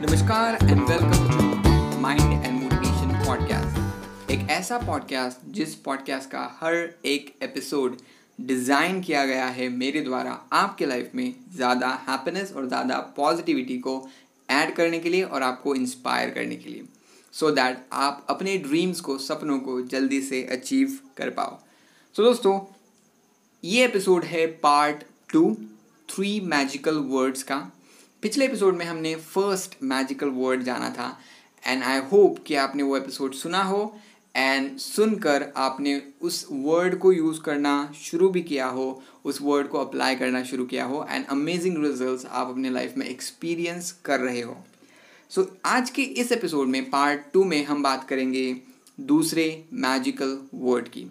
नमस्कार and welcome to mind and motivation podcast एक ऐसा पॉडकास्ट जिस पॉडकास्ट का हर एक एपिसोड डिज़ाइन किया गया है मेरे द्वारा आपके लाइफ में ज़्यादा हैप्पीनेस और ज़्यादा पॉजिटिविटी को ऐड करने के लिए और आपको इंस्पायर करने के लिए सो so दैट आप अपने ड्रीम्स को सपनों को जल्दी से अचीव कर पाओ। सो so, दोस्तों ये एपिसोड है part two three magical words का। पिछले एपिसोड में हमने फ़र्स्ट मैजिकल वर्ड जाना था एंड आई होप कि आपने वो एपिसोड सुना हो एंड सुनकर आपने उस वर्ड को यूज़ करना शुरू भी किया हो उस वर्ड को अप्लाई करना शुरू किया हो एंड अमेजिंग रिजल्ट्स आप अपने लाइफ में एक्सपीरियंस कर रहे हो। सो so, आज के इस एपिसोड में पार्ट टू में हम बात करेंगे दूसरे मैजिकल वर्ड की।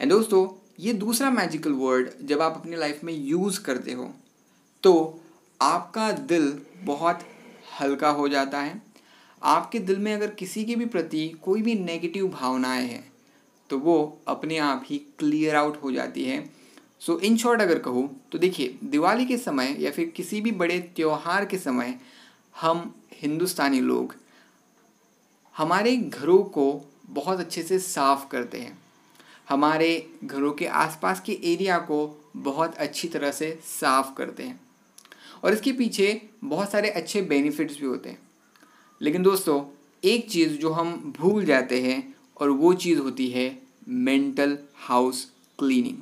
एंड दोस्तों ये दूसरा मैजिकल वर्ड जब आप अपनी लाइफ में यूज़ करते हो तो आपका दिल बहुत हल्का हो जाता है। आपके दिल में अगर किसी के भी प्रति कोई भी नेगेटिव भावनाएँ हैं तो वो अपने आप ही क्लियर आउट हो जाती है। सो इन शॉर्ट अगर कहूँ तो देखिए, दिवाली के समय या फिर किसी भी बड़े त्यौहार के समय हम हिंदुस्तानी लोग हमारे घरों को बहुत अच्छे से साफ़ करते हैं। हमारे घरों के आसपास के एरिया को बहुत अच्छी तरह से साफ़ करते हैं। और इसके पीछे बहुत सारे अच्छे बेनिफिट्स भी होते हैं। लेकिन दोस्तों, एक चीज़ जो हम भूल जाते हैं और वो चीज़ होती है mental house cleaning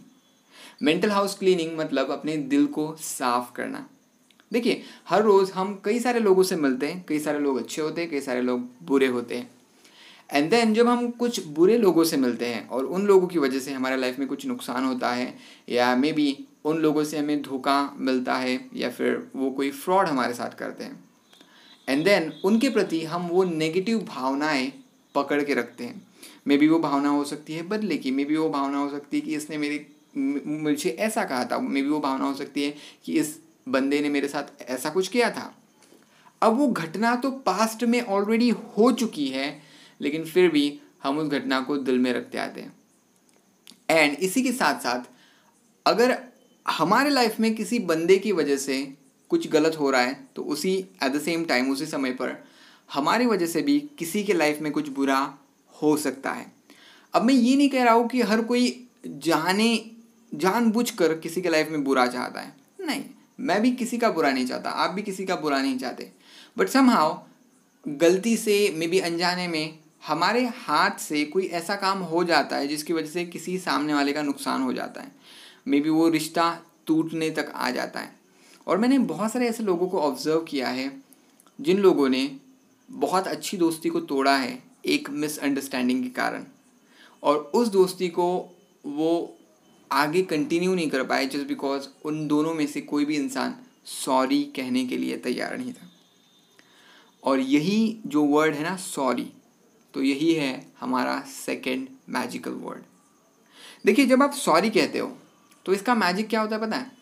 mental house cleaning मतलब अपने दिल को साफ़ करना। देखिए, हर रोज़ हम कई सारे लोगों से मिलते हैं, कई सारे लोग अच्छे होते हैं, कई सारे लोग बुरे होते हैं। एंड देन जब हम कुछ बुरे लोगों से मिलते हैं और उन लोगों की वजह से हमारे लाइफ में कुछ नुकसान होता है या मे बी उन लोगों से हमें धोखा मिलता है या फिर वो कोई फ्रॉड हमारे साथ करते हैं। एंड देन उनके प्रति हम वो नेगेटिव भावनाएँ पकड़ के रखते हैं। मे बी वो भावना हो सकती है बदले की मे बी वो भावना हो सकती है कि इसने मेरी मुझे ऐसा कहा था। मे बी वो भावना हो सकती है कि इस बंदे ने मेरे साथ ऐसा कुछ किया था। अब वो घटना तो पास्ट में ऑलरेडी हो चुकी है, लेकिन फिर भी हम उस घटना को दिल में रखते आते हैं। एंड इसी के साथ साथ अगर हमारे लाइफ में किसी बंदे की वजह से कुछ गलत हो रहा है तो उसी एट द सेम टाइम उसी समय पर हमारी वजह से भी किसी के लाइफ में कुछ बुरा हो सकता है। अब मैं ये नहीं कह रहा हूँ कि हर कोई जाने, जानबूझकर किसी के लाइफ में बुरा चाहता है। नहीं, मैं भी किसी का बुरा नहीं चाहता, आप भी किसी का बुरा नहीं चाहते। बट समहाउ गलती से मे बी अनजाने में, हमारे हाथ से कोई ऐसा काम हो जाता है जिसकी वजह से किसी सामने वाले का नुकसान हो जाता है। मे बी वो रिश्ता टूटने तक आ जाता है। और मैंने बहुत सारे ऐसे लोगों को ऑब्ज़र्व किया है, जिन लोगों ने बहुत अच्छी दोस्ती को तोड़ा है एक मिसअंडरस्टैंडिंग के कारण। और उस दोस्ती को वो आगे कंटिन्यू नहीं कर पाए जस्ट बिकॉज़ उन दोनों में से कोई भी इंसान सॉरी कहने के लिए तैयार नहीं था। और यही जो वर्ड है ना सॉरी तो यही है हमारा सेकेंड मैजिकल वर्ड देखिए, जब आप सॉरी कहते हो तो इसका मैजिक क्या होता है पता है?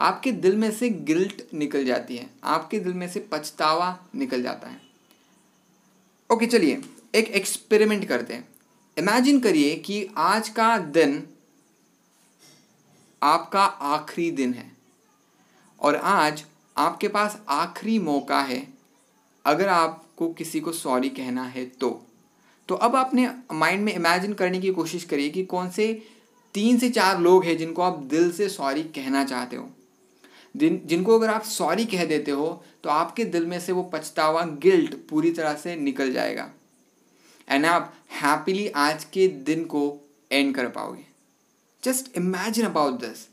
आपके दिल में से गिल्ट निकल जाती है। आपके दिल में से पछतावा निकल जाता है। ओके चलिए, एक एक्सपेरिमेंट करते हैं। इमेजिन करिए कि आज का दिन आपका आखिरी दिन है। और आज आपके पास आखिरी मौका है, अगर आपको किसी को सॉरी कहना है तो। तो अब आपने माइंड में इमेजिन करने की कोशिश करिए कि कौन से तीन से चार लोग हैं जिनको आप दिल से सॉरी कहना चाहते हो। जिन जिनको अगर आप सॉरी कह देते हो तो आपके दिल में से वो पछतावा गिल्ट पूरी तरह से निकल जाएगा। एंड आप हैप्पीली आज के दिन को एंड कर पाओगे। Just imagine about this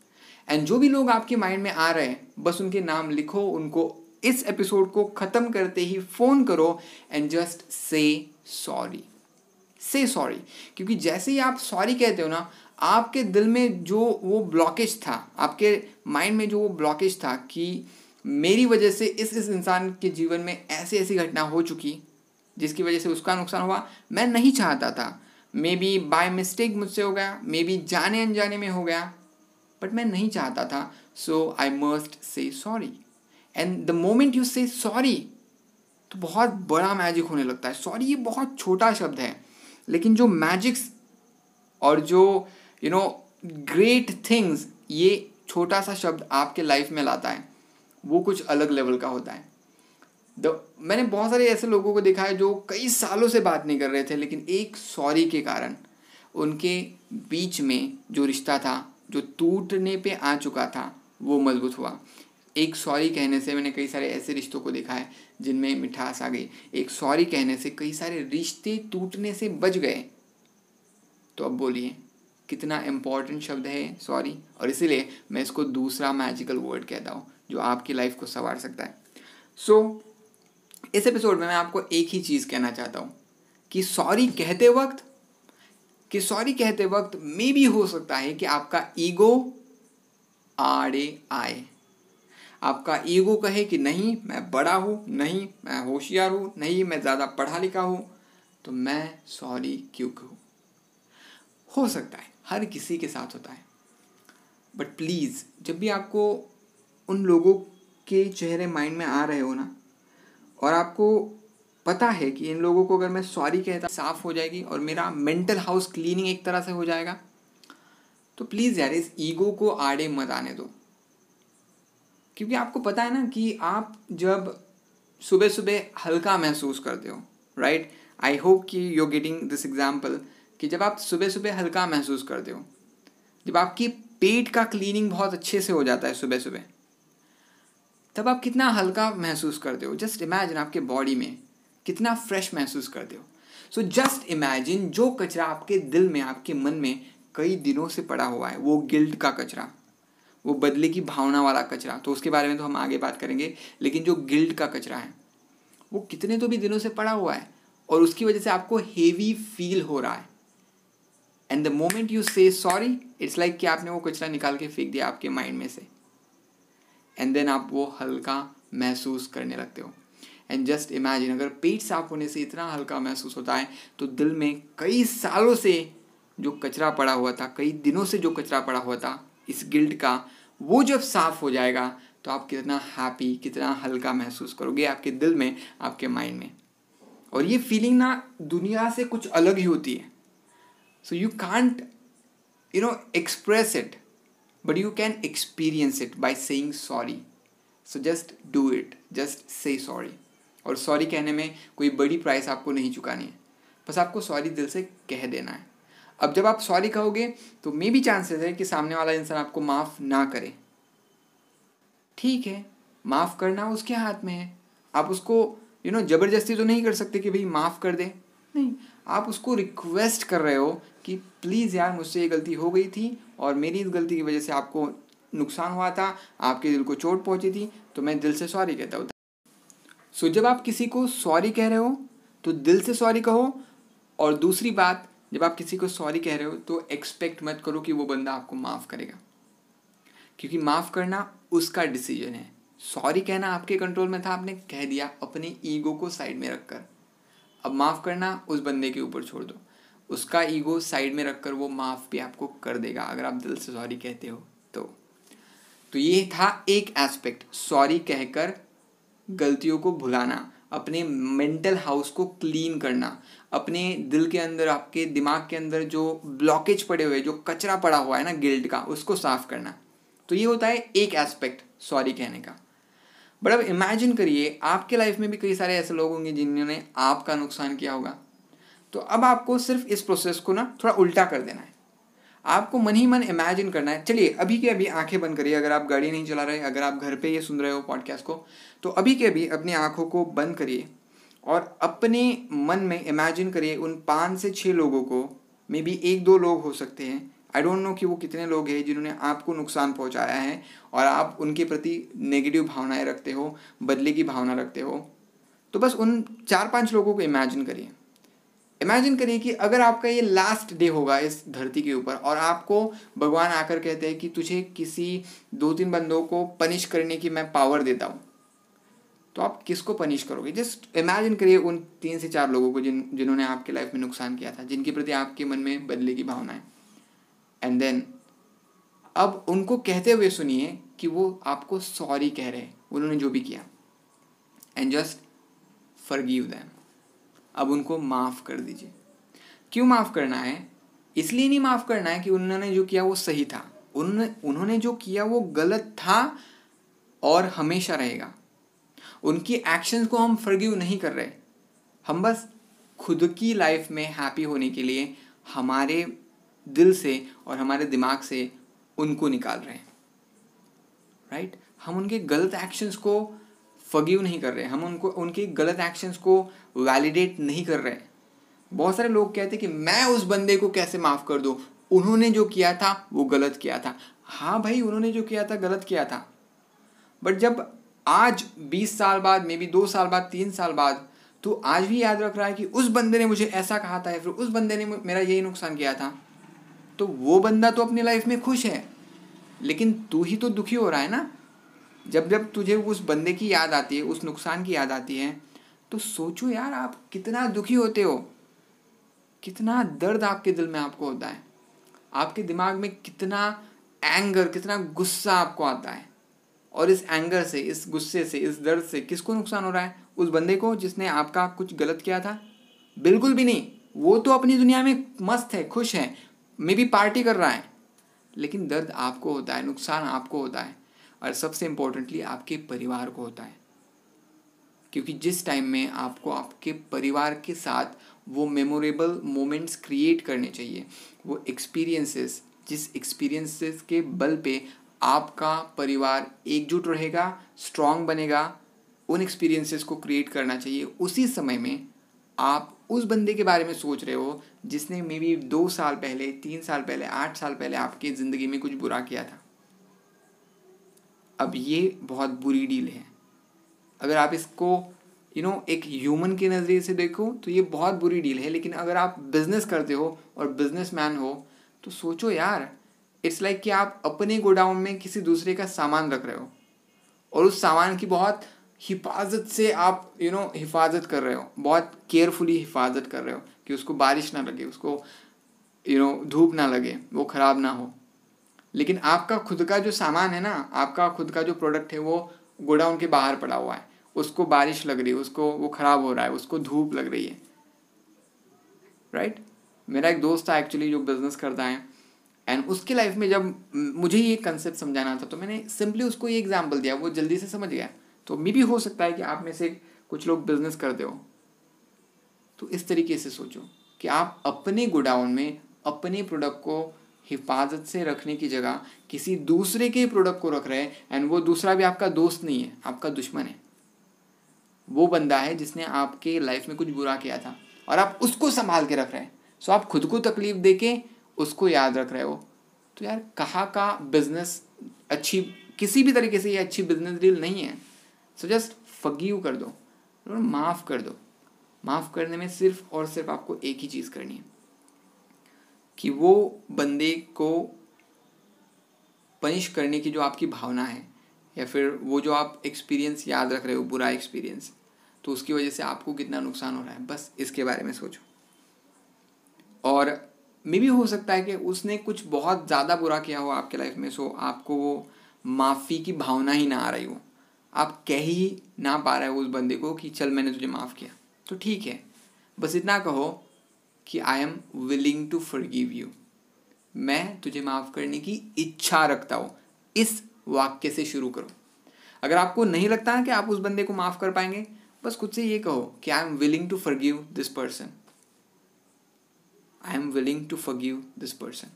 and जो भी लोग आपके माइंड में आ रहे हैं, बस उनके नाम लिखो, उनको इस एपिसोड को ख़त्म करते ही फ़ोन करो and just say sorry say sorry क्योंकि जैसे ही आप सॉरी कहते हो ना आपके दिल में जो वो ब्लॉकेज था, आपके माइंड में जो वो ब्लॉकेज था कि मेरी वजह से इस इस इंसान के जीवन में ऐसी ऐसी घटना हो चुकी, जिसकी वजह से उसका नुकसान हुआ, मैं नहीं चाहता था। मे बी बाय मिस्टेक मुझसे हो गया मे बी जाने अनजाने में हो गया बट मैं नहीं चाहता था। So I must say sorry and the moment you say sorry तो बहुत बड़ा मैजिक होने लगता है। सॉरी ये बहुत छोटा शब्द है, लेकिन जो मैजिक्स और जो यू नो ग्रेट थिंग्स ये छोटा सा शब्द आपके लाइफ में लाता है, वो कुछ अलग लेवल का होता है। द मैंने बहुत सारे ऐसे लोगों को देखा है जो कई सालों से बात नहीं कर रहे थे, लेकिन एक सॉरी के कारण उनके बीच में जो रिश्ता था, जो टूटने पे आ चुका था, वो मज़बूत हुआ। एक सॉरी कहने से मैंने कई सारे ऐसे रिश्तों को देखा है, जिनमें मिठास आ गई। एक सॉरी कहने से कई सारे रिश्ते टूटने से बच गए। तो अब बोलिए कितना इंपॉर्टेंट शब्द है सॉरी और इसीलिए मैं इसको दूसरा मैजिकल वर्ड कहता हूँ जो आपकी लाइफ को संवार सकता है। सो so, इस एपिसोड में मैं आपको एक ही चीज़ कहना चाहता हूँ कि सॉरी कहते वक्त कि सॉरी कहते वक्त मे भी हो सकता है कि आपका ईगो आड़े आए। आपका ईगो कहे कि नहीं मैं बड़ा हूँ नहीं मैं होशियार हूँ नहीं मैं ज़्यादा पढ़ा लिखा हूँ तो मैं सॉरी क्यों कहूँ? हो सकता है। हर किसी के साथ होता है। बट प्लीज़ जब भी आपको उन लोगों के चेहरे माइंड में आ रहे हो ना, और आपको पता है कि इन लोगों को अगर मैं सॉरी कहता, साफ़ हो जाएगी और मेरा मेंटल हाउस क्लीनिंग एक तरह से हो जाएगा तो प्लीज़ यार, इस ईगो को आड़े मत आने दो। क्योंकि आपको पता है ना कि आप जब सुबह सुबह हल्का महसूस करते हो राइट आई होप कि यू गेटिंग दिस एग्ज़ाम्पल कि जब आप सुबह सुबह हल्का महसूस करते हो, जब आपकी पेट का क्लीनिंग बहुत अच्छे से हो जाता है सुबह सुबह तब आप कितना हल्का महसूस करते हो? जस्ट इमेजिन आपके बॉडी में कितना फ्रेश महसूस करते हो। सो जस्ट इमेजिन जो कचरा आपके दिल में, आपके मन में कई दिनों से पड़ा हुआ है, वो गिल्ट का कचरा, वो बदले की भावना वाला कचरा। तो उसके बारे में तो हम आगे बात करेंगे, लेकिन जो गिल्ट का कचरा है, वो कितने तो भी दिनों से पड़ा हुआ है, और उसकी वजह से आपको हेवी फील हो रहा है। And the moment you say sorry it's like कि आपने वो कचरा निकाल के फेंक दिया आपके माइंड में से। एंड देन आप वो हल्का महसूस करने लगते हो। एंड जस्ट इमेजिन अगर पेट साफ़ होने से इतना हल्का महसूस होता है तो दिल में कई सालों से जो कचरा पड़ा हुआ था, कई दिनों से जो कचरा पड़ा हुआ था, इस गिल्ड का, वो जब साफ़ हो जाएगा तो आप कितना हैप्पी कितना हल्का महसूस करोगे आपके दिल में, आपके माइंड में। और ये फीलिंग ना दुनिया से कुछ अलग ही होती है। So you can't you know express it but you can experience it by saying sorry so just do it just say sorry और सॉरी कहने में कोई बड़ी प्राइस आपको नहीं चुकानी है। बस आपको सॉरी दिल से कह देना है। अब जब आप सॉरी कहोगे तो मे भी चांसेस है कि सामने वाला इंसान आपको माफ़ ना करे। ठीक है, माफ़ करना उसके हाथ में है। आप उसको यू नो ज़बरदस्ती तो नहीं कर सकते कि भाई माफ़ कर दे। नहीं, आप उसको रिक्वेस्ट कर रहे हो कि प्लीज़ यार, मुझसे ये गलती हो गई थी और मेरी इस गलती की वजह से आपको नुकसान हुआ था, आपके दिल को चोट पहुँची थी तो मैं दिल से सॉरी कहता हूँ। सो जब आप किसी को सॉरी कह रहे हो तो दिल से सॉरी कहो और दूसरी बात, जब आप किसी को सॉरी कह रहे हो तो एक्सपेक्ट मत करो कि वो बंदा आपको माफ़ करेगा। क्योंकि माफ़ करना उसका डिसीज़न है। सॉरी कहना आपके कंट्रोल में था, आपने कह दिया अपने ईगो को साइड में रखकर। अब माफ़ करना उस बंदे के ऊपर छोड़ दो। उसका ईगो साइड में रखकर वो माफ़ भी आपको कर देगा, अगर आप दिल से सॉरी कहते हो तो। तो ये था एक एस्पेक्ट, सॉरी कहकर गलतियों को भुलाना, अपने मेंटल हाउस को क्लीन करना, अपने दिल के अंदर, आपके दिमाग के अंदर जो ब्लॉकेज पड़े हुए, जो कचरा पड़ा हुआ है ना गिल्ट का, उसको साफ़ करना। तो ये होता है एक एस्पेक्ट, सॉरी कहने का। बट अब इमेजिन करिए, आपके लाइफ में भी कई सारे ऐसे लोग होंगे जिन्होंने आपका नुकसान किया होगा। तो अब आपको सिर्फ़ इस प्रोसेस को ना थोड़ा उल्टा कर देना है। आपको मन ही मन इमेजिन करना है। चलिए, अभी के अभी आँखें बंद करिए। अगर आप गाड़ी नहीं चला रहे, अगर आप घर पे ये सुन रहे हो पॉडकास्ट को तो अभी के अभी अपनी आँखों को बंद करिए और अपने मन में इमेजिन करिए उन पाँच से छः लोगों को। मे बी एक दो लोग हो सकते हैं। आई डोंट नो कि वो कितने लोग हैं जिन्होंने आपको नुकसान पहुँचाया है और आप उनके प्रति नेगेटिव भावनाएँ रखते हो, बदले की भावना रखते हो। तो बस उन चार पाँच लोगों को इमेजिन करिए। इमेजिन करिए कि अगर आपका ये लास्ट डे होगा इस धरती के ऊपर और आपको भगवान आकर कहते हैं कि तुझे किसी दो तीन बंदों को पनिश करने की मैं पावर देता हूँ। तो आप किसको पनिश करोगे? जस्ट इमेजिन करिए उन तीन से चार लोगों को जिन, जिन्होंने आपके लाइफ में नुकसान किया था, जिनके प्रति आपके मन में बदले की भावना है। एंड देन अब उनको कहते हुए सुनिए कि वो आपको सॉरी कह रहे हैं। उन्होंने जो भी किया। एंड जस्ट फॉरगिव दैम अब उनको माफ़ कर दीजिए। क्यों माफ़ करना है? इसलिए नहीं माफ़ करना है कि उन्होंने जो किया वो सही था। उन्होंने उन्होंने जो किया वो गलत था और हमेशा रहेगा। उनकी एक्शंस को हम फर्गिव नहीं कर रहे। हम बस खुद की लाइफ में हैप्पी होने के लिए हमारे दिल से और हमारे दिमाग से उनको निकाल रहे हैं। Right right? हम उनके गलत एक्शंस को फगिव नहीं कर रहे, हम उनको, उनके गलत एक्शंस को वैलिडेट नहीं कर रहे। बहुत सारे लोग कहते हैं कि मैं उस बंदे को कैसे माफ़ कर दूँ? उन्होंने जो किया था, वो गलत किया था। हाँ भाई, उन्होंने जो किया था, गलत किया था। बट जब आज, बीस साल बाद मे बी दो साल बाद, तीन साल बाद तो आज भी याद रख रहा है कि उस बंदे ने मुझे ऐसा कहा था या फिर उस बंदे ने मेरा यही नुकसान किया था। तो वो बंदा तो अपनी लाइफ में खुश है, लेकिन तू ही तो दुखी हो रहा है ना। जब जब तुझे उस बंदे की याद आती है, उस नुकसान की याद आती है तो सोचो यार आप कितना दुखी होते हो। कितना दर्द आपके दिल में आपको होता है। आपके दिमाग में कितना एंगर कितना गुस्सा आपको आता है। और इस एंगर से, इस गुस्से से, इस दर्द से किसको नुकसान हो रहा है? उस बंदे को जिसने आपका कुछ गलत किया था? बिल्कुल भी नहीं। वो तो अपनी दुनिया में मस्त है, खुश है, मे बी पार्टी कर रहा है। लेकिन दर्द आपको होता है, नुकसान आपको होता है। और सबसे इम्पोर्टेंटली आपके परिवार को होता है। क्योंकि जिस टाइम में आपको आपके परिवार के साथ वो मेमोरेबल मोमेंट्स क्रिएट करने चाहिए, वो एक्सपीरियंसेस जिस एक्सपीरियंसेस के बल पे आपका परिवार एकजुट रहेगा स्ट्रांग बनेगा, उन एक्सपीरियंसेस को क्रिएट करना चाहिए, उसी समय में आप उस बंदे के बारे में सोच रहे हो जिसने मे बी दो साल पहले, तीन साल पहले, आठ साल पहले आपकी ज़िंदगी में कुछ बुरा किया था। अब ये बहुत बुरी डील है। अगर आप इसको यू you नो know, एक ह्यूमन के नज़रिए से देखो तो ये बहुत बुरी डील है। लेकिन अगर आप बिज़नेस करते हो और बिज़नेस हो तो सोचो यार इट्स लाइक like कि आप अपने गोडाउन में किसी दूसरे का सामान रख रहे हो। और उस सामान की बहुत हिफाजत से आप यू you नो know, हिफाजत कर रहे हो। बहुत केयरफुली हिफाजत कर रहे हो कि उसको बारिश ना लगे उसको यू नो धूप ना लगे वो ख़राब ना हो। लेकिन आपका खुद का जो सामान है ना, आपका खुद का जो प्रोडक्ट है, वो गोडाउन के बाहर पड़ा हुआ है। उसको बारिश लग रही है, उसको वो ख़राब हो रहा है, उसको धूप लग रही है। Right right? मेरा एक दोस्त था एक्चुअली जो बिज़नेस करता है एंड उसकी लाइफ में जब मुझे ये कंसेप्ट समझाना था तो मैंने सिंपली उसको ये एग्ज़ाम्पल दिया, वो जल्दी से समझ गया। तो मे भी हो सकता है कि आप में से कुछ लोग बिज़नेस करते हो। तो इस तरीके से सोचो कि आप अपने गोडाउन में अपने प्रोडक्ट को हिफाजत से रखने की जगह किसी दूसरे के प्रोडक्ट को रख रहे हैं एंड वो दूसरा भी आपका दोस्त नहीं है, आपका दुश्मन है। वो बंदा है जिसने आपके लाइफ में कुछ बुरा किया था, और आप उसको संभाल के रख रहे हैं। सो आप खुद को तकलीफ़ दे के उसको याद रख रहे हो। तो यार, कहाँ का बिज़नेस अच्छी, किसी भी तरीके से ये अच्छी बिज़नेस डील नहीं है। सो जस्ट फगीव कर दो माफ़ कर दो। माफ़ करने में सिर्फ़ और सिर्फ़ आपको एक ही चीज़ करनी है। कि वो बंदे को पनिश करने की जो आपकी भावना है, या फिर वो जो आप एक्सपीरियंस याद रख रहे हो, बुरा एक्सपीरियंस तो उसकी वजह से आपको कितना नुकसान हो रहा है? बस इसके बारे में सोचो। और मे भी हो सकता है कि उसने कुछ बहुत ज़्यादा बुरा किया हो आपके लाइफ में सो आपको वो माफ़ी की भावना ही ना आ रही हो। आप कह ही ना पा रहे हो उस बंदे को कि, चल मैंने तुझे माफ़ किया। तो ठीक है। बस इतना कहो कि I am willing to forgive you मैं तुझे माफ़ करने की इच्छा रखता हूँ। इस वाक्य से शुरू करो। अगर आपको नहीं लगता कि आप उस बंदे को माफ़ कर पाएँगे, बस खुद से ये कहो कि I am willing to forgive this person I am willing to forgive this person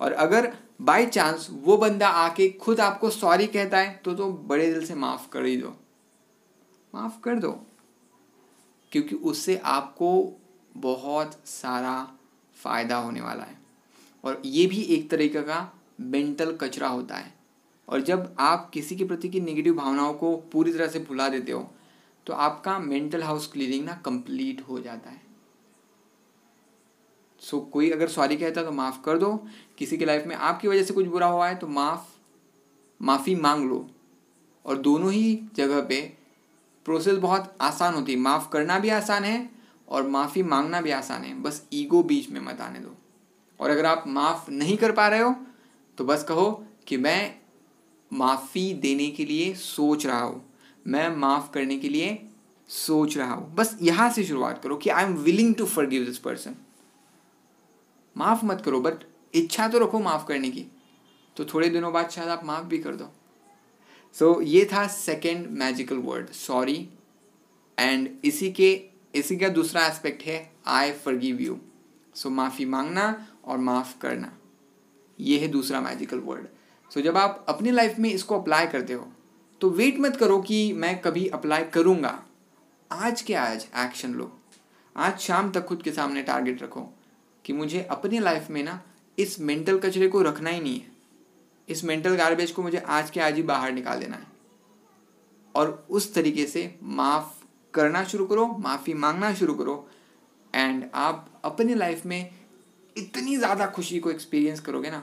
और अगर बाय चांस वो बंदा आके खुद आपको सॉरी कहता है तो तो बड़े दिल से माफ़ कर ही दो। माफ़ कर दो। क्योंकि उससे आपको बहुत सारा फ़ायदा होने वाला है। और ये भी एक तरीके का मेंटल कचरा होता है। और जब आप किसी के प्रति की नेगेटिव भावनाओं को पूरी तरह से भुला देते हो तो आपका मेंटल हाउस क्लीनिंग ना कंप्लीट हो जाता है। सो so, कोई अगर सॉरी कहता है तो माफ़ कर दो। किसी की लाइफ में आपकी वजह से कुछ बुरा हुआ है तो माफ़ माफ़ी मांग लो। और दोनों ही जगह पे प्रोसेस बहुत आसान होती है। माफ़ करना भी आसान है और माफ़ी मांगना भी आसान है। बस ईगो बीच में मत आने दो। और अगर आप माफ़ नहीं कर पा रहे हो तो बस कहो कि मैं माफ़ी देने के लिए सोच रहा हूँ। मैं माफ़ करने के लिए सोच रहा हूँ। बस यहाँ से शुरुआत करो कि I am willing to forgive this person माफ़ मत करो बट इच्छा तो रखो माफ़ करने की। तो थोड़े दिनों बाद शायद आप माफ़ भी कर दो। सो so, ये था second magical word sorry and इसी के इसी का दूसरा एस्पेक्ट है आई फॉरगिव यू सो माफ़ी मांगना और माफ़ करना। ये है दूसरा मैजिकल वर्ड सो जब आप अपनी लाइफ में इसको अप्लाई करते हो तो वेट मत करो कि मैं कभी अप्लाई करूँगा। आज के आज एक्शन लो। आज शाम तक खुद के सामने टारगेट रखो कि मुझे अपनी लाइफ में ना इस मेंटल कचरे को रखना ही नहीं है। इस मेंटल गार्बेज को मुझे आज के आज ही बाहर निकाल देना है। और उस तरीके से माफ़ करना शुरू करो, माफ़ी मांगना शुरू करो एंड आप अपनी लाइफ में इतनी ज़्यादा खुशी को एक्सपीरियंस करोगे ना,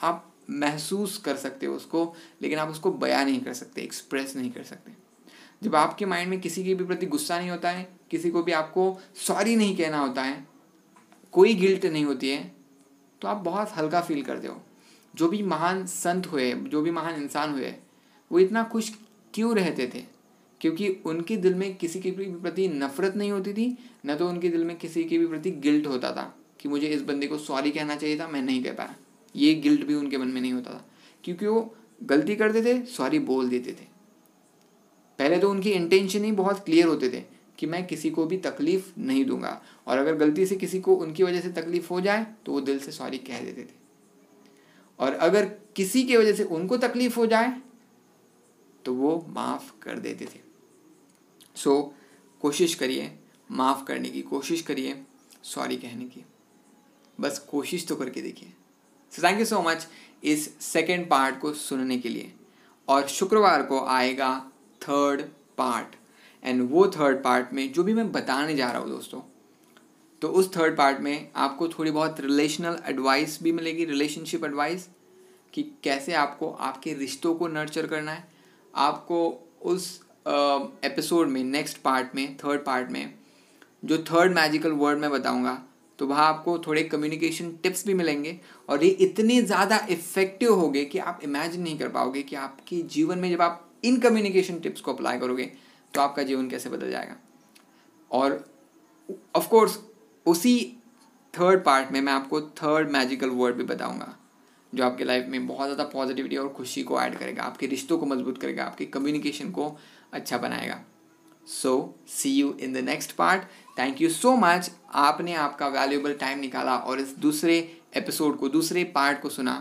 आप महसूस कर सकते हो उसको, लेकिन आप उसको बयां नहीं कर सकते एक्सप्रेस नहीं कर सकते। जब आपके माइंड में किसी के भी प्रति गुस्सा नहीं होता है, किसी को भी आपको सॉरी नहीं कहना होता है, कोई गिल्ट नहीं होती है तो आप बहुत हल्का फील करते हो। जो भी महान संत हुए, जो भी महान इंसान हुए, वो इतना खुश क्यों रहते थे? क्योंकि उनके दिल में किसी के भी प्रति नफरत नहीं होती थी, न तो उनके दिल में किसी के भी प्रति गिल्ट होता था कि मुझे इस बंदे को सॉरी कहना चाहिए था, मैं नहीं कह पाया। ये गिल्ट भी उनके मन में नहीं होता था, क्योंकि वो गलती करते थे, सॉरी बोल देते थे। पहले तो उनकी इंटेंशन ही बहुत क्लियर होते थे कि मैं किसी को भी तकलीफ़ नहीं दूँगा, और अगर गलती से किसी को उनकी वजह से तकलीफ़ हो जाए तो वो दिल से सॉरी कह देते थे। और अगर किसी की वजह से उनको तकलीफ़ हो जाए तो वो माफ़ कर देते थे। सो so, कोशिश करिए माफ़ करने की कोशिश करिए सॉरी कहने की। बस कोशिश तो करके देखिए। So thank you so much इस सेकेंड पार्ट को सुनने के लिए। और शुक्रवार को आएगा थर्ड पार्ट एंड वो थर्ड पार्ट में जो भी मैं बताने जा रहा हूँ दोस्तों तो उस थर्ड पार्ट में आपको थोड़ी बहुत रिलेशनल एडवाइस भी मिलेगी रिलेशनशिप एडवाइस कि कैसे आपको आपके रिश्तों को नर्चर करना है। आपको उस एपिसोड में नेक्स्ट पार्ट में थर्ड पार्ट में, जो थर्ड मैजिकल वर्ड मैं बताऊँगा तो वहाँ आपको थोड़े कम्युनिकेशन टिप्स भी मिलेंगे और ये इतने ज़्यादा इफ़ेक्टिव होंगे कि आप इमेजिन नहीं कर पाओगे कि आपके जीवन में जब आप इन कम्युनिकेशन टिप्स को अप्लाई करोगे तो आपका जीवन कैसे बदल जाएगा। और ऑफ़ कोर्स उसी थर्ड पार्ट में मैं आपको थर्ड मैजिकल वर्ड भी बताऊँगा, जो आपके लाइफ में बहुत ज़्यादा पॉजिटिविटी और खुशी को ऐड करेगा, आपके रिश्तों को मज़बूत करेगा, आपके कम्युनिकेशन को अच्छा बनाएगा। So see you in the next part thank you so much आपने आपका वैल्यूएबल टाइम निकाला और इस दूसरे एपिसोड को दूसरे पार्ट को सुना।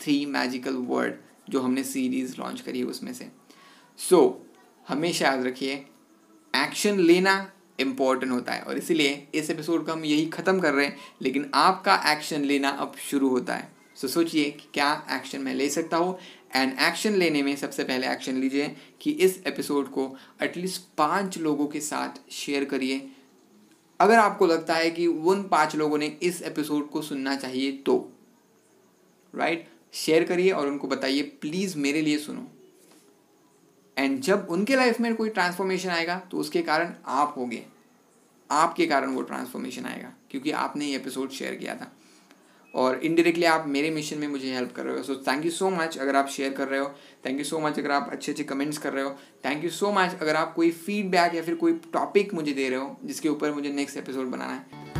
थ्री मैजिकल वर्ड जो हमने सीरीज़ लॉन्च करी है उसमें से। सो so, हमेशा याद रखिए एक्शन लेना इंपॉर्टेंट होता है और इसीलिए इस एपिसोड को हम यही ख़त्म कर रहे हैं लेकिन आपका एक्शन लेना अब शुरू होता है। सो so, सोचिए कि क्या एक्शन मैं ले सकता हूँ। एंड एक्शन लेने में सबसे पहले एक्शन लीजिए कि इस एपिसोड को एटलीस्ट पाँच लोगों के साथ शेयर करिए। अगर आपको लगता है कि उन पाँच लोगों ने इस एपिसोड को सुनना चाहिए तो। राइट? शेयर करिए और उनको बताइए प्लीज़ मेरे लिए सुनो। एंड जब उनके लाइफ में कोई ट्रांसफॉर्मेशन आएगा तो उसके कारण आप होगे। आपके कारण वो ट्रांसफॉर्मेशन आएगा क्योंकि आपने ये एपिसोड शेयर किया था। और इनडायरेक्टली आप मेरे मिशन में मुझे हेल्प कर रहे हो। So thank you so much अगर आप शेयर कर रहे हो। थैंक यू सो मच अगर आप अच्छे अच्छे कमेंट्स कर रहे हो। थैंक यू सो मच अगर आप कोई फीडबैक या फिर कोई टॉपिक मुझे दे रहे हो, जिसके ऊपर मुझे नेक्स्ट एपिसोड बनाना है।